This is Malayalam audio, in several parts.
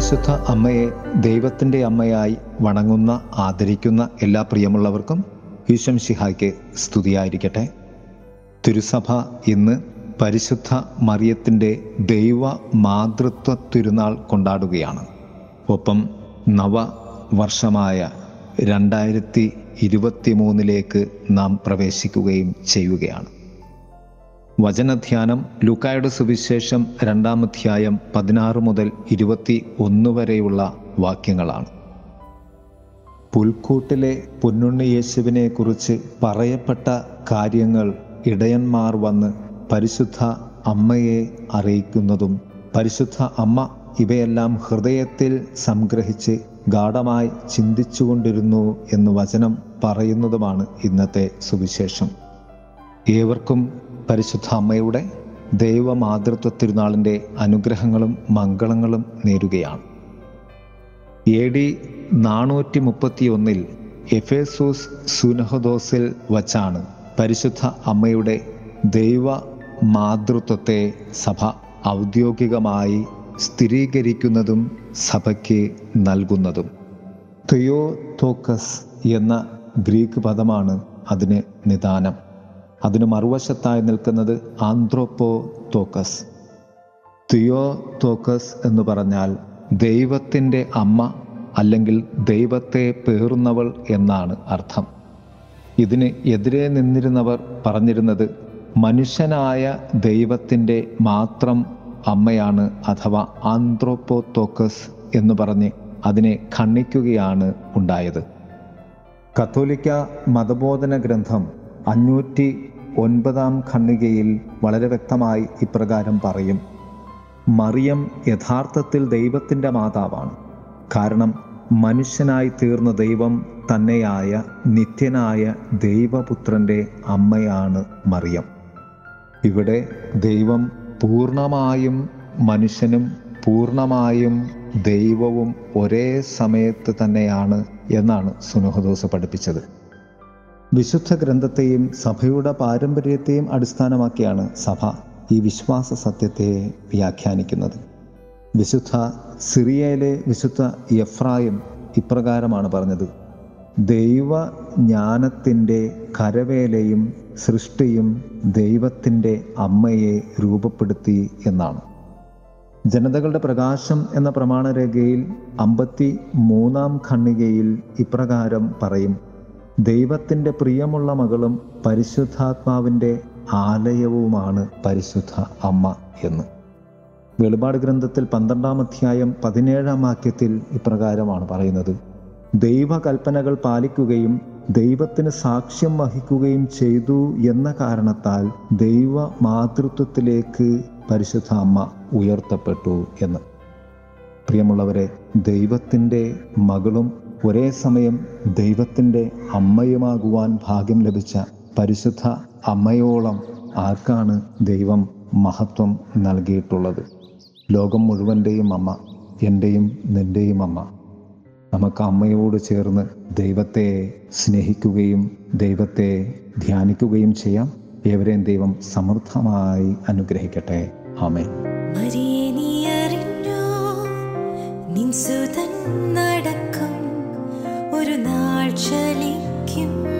പരിശുദ്ധ അമ്മയെ ദൈവത്തിന്റെ അമ്മയായി വണങ്ങുന്ന ആദരിക്കുന്ന എല്ലാ പ്രിയമുള്ളവർക്കും ഈശം ശിഹായ്ക്ക് സ്തുതിയായിരിക്കട്ടെ. തിരുസഭ ഇന്ന് പരിശുദ്ധ മറിയത്തിന്റെ ദൈവ മാതൃത്വ തിരുനാൾ കൊണ്ടാടുകയാണ്. ഒപ്പം നവ വർഷമായ രണ്ടായിരത്തി ഇരുപത്തി മൂന്നിലേക്ക് നാം പ്രവേശിക്കുകയും ചെയ്യുകയാണ്. വചനധ്യാനം ലുക്കായുടെ സുവിശേഷം രണ്ടാം അധ്യായം പതിനാറ് മുതൽ ഇരുപത്തി ഒന്ന് വരെയുള്ള വാക്യങ്ങളാണ്. പുൽക്കൂട്ടിലെ പൊന്നുണ്ണി യേശുവിനെ കുറിച്ച് പറയപ്പെട്ട കാര്യങ്ങൾ ഇടയന്മാർ വന്ന് പരിശുദ്ധ അമ്മയെ അറിയിക്കുന്നതും പരിശുദ്ധ അമ്മ ഇവയെല്ലാം ഹൃദയത്തിൽ സംഗ്രഹിച്ച് ഗാഠമായി ചിന്തിച്ചുകൊണ്ടിരുന്നു എന്ന് വചനം പറയുന്നതുമാണ് ഇന്നത്തെ സുവിശേഷം. ഏവർക്കും പരിശുദ്ധ അമ്മയുടെ ദൈവമാതൃത്വ തിരുനാളിന്റെ അനുഗ്രഹങ്ങളും മംഗളങ്ങളും നേരുകയാണ്. എ ഡി നാനൂറ്റി മുപ്പത്തി ഒന്നിൽ എഫേസൂസ് സുനഹദോസിൽ വച്ചാണ് പരിശുദ്ധ അമ്മയുടെ ദൈവ മാതൃത്വത്തെ സഭ ഔദ്യോഗികമായി സ്ഥിരീകരിക്കുന്നതും സഭയ്ക്ക് നൽകുന്നതും. തെയോതോക്കസ് എന്ന ഗ്രീക്ക് പദമാണ് അതിന് നിദാനം. അതിന് മറുവശത്തായി നിൽക്കുന്നത് ആന്ത്രോപ്പോ തോക്കസ് തിയോ തോക്കസ് എന്ന് പറഞ്ഞാൽ ദൈവത്തിന്റെ അമ്മ അല്ലെങ്കിൽ ദൈവത്തെ പേറുന്നവൾ എന്നാണ് അർത്ഥം. ഇതിന് എതിരെ നിന്നിരുന്നവർ പറഞ്ഞിരുന്നത് മനുഷ്യനായ ദൈവത്തിന്റെ മാത്രം അമ്മയാണ് അഥവാ ആന്ത്രോപ്പോത്തോക്കസ് എന്ന് പറഞ്ഞ് അതിനെ ഖണ്ഡിക്കുകയാണ് ഉണ്ടായത്. കത്തോലിക്ക മതബോധന ഗ്രന്ഥം അഞ്ഞൂറ്റി ഒൻപതാം ഖണ്ണികയിൽ വളരെ വ്യക്തമായി ഇപ്രകാരം പറയും. മറിയം യഥാർത്ഥത്തിൽ ദൈവത്തിന്റെ മാതാവാണ്. കാരണം മനുഷ്യനായി തീർന്ന ദൈവം തന്നെയായ നിത്യനായ ദൈവപുത്രന്റെ അമ്മയാണ് മറിയം. ഇവിടെ ദൈവം പൂർണമായും മനുഷ്യനും പൂർണമായും ദൈവവും ഒരേ സമയത്ത് തന്നെയാണ് എന്നാണ് സുനഹദോസ് പഠിപ്പിച്ചത്. വിശുദ്ധ ഗ്രന്ഥത്തെയും സഭയുടെ പാരമ്പര്യത്തെയും അടിസ്ഥാനമാക്കിയാണ് സഭ ഈ വിശ്വാസ സത്യത്തെ വ്യാഖ്യാനിക്കുന്നത്. വിശുദ്ധ സിറിയയിലെ വിശുദ്ധ എഫ്രായും ഇപ്രകാരമാണ് പറഞ്ഞത്. ദൈവ ജ്ഞാനത്തിന്റെ കരവേലയും സൃഷ്ടിയും ദൈവത്തിന്റെ അമ്മയെ രൂപപ്പെടുത്തി എന്നാണ്. ജനതകളുടെ പ്രകാശം എന്ന പ്രമാണരേഖയിൽ അമ്പത്തി മൂന്നാം ഖണ്ണികയിൽ ഇപ്രകാരം പറയും. ദൈവത്തിന്റെ പ്രിയമുള്ള മകളും പരിശുദ്ധാത്മാവിന്റെ ആലയവുമാണ് പരിശുദ്ധ അമ്മ എന്ന്. വെളിപാട് ഗ്രന്ഥത്തിൽ പന്ത്രണ്ടാം അധ്യായം പതിനേഴാം വാക്യത്തിൽ ഇപ്രകാരമാണ് പറയുന്നത്. ദൈവകൽപ്പനകൾ പാലിക്കുകയും ദൈവത്തിന് സാക്ഷ്യം വഹിക്കുകയും ചെയ്തു എന്ന കാരണത്താൽ ദൈവ മാതൃത്വത്തിലേക്ക് പരിശുദ്ധ അമ്മ ഉയർത്തപ്പെട്ടു എന്ന്. പ്രിയമുള്ളവരെ ദൈവത്തിന്റെ മകളും ഒരേ സമയം ദൈവത്തിന്റെ അമ്മയുമാകുവാൻ ഭാഗ്യം ലഭിച്ച പരിശുദ്ധ അമ്മയോളം ആർക്കാണ് ദൈവം മഹത്വം നൽകിയിട്ടുള്ളത്? ലോകം മുഴുവന്റെയും അമ്മ എന്റെയും നിന്റെയും അമ്മ. നമുക്ക് അമ്മയോട് ചേർന്ന് ദൈവത്തെ സ്നേഹിക്കുകയും ദൈവത്തെ ധ്യാനിക്കുകയും ചെയ്യാം. ഏവരെയും ദൈവം സമൃദ്ധമായി അനുഗ്രഹിക്കട്ടെ. ആമേ നിൻ ഒരു şelikim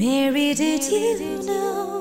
Mary, did you know?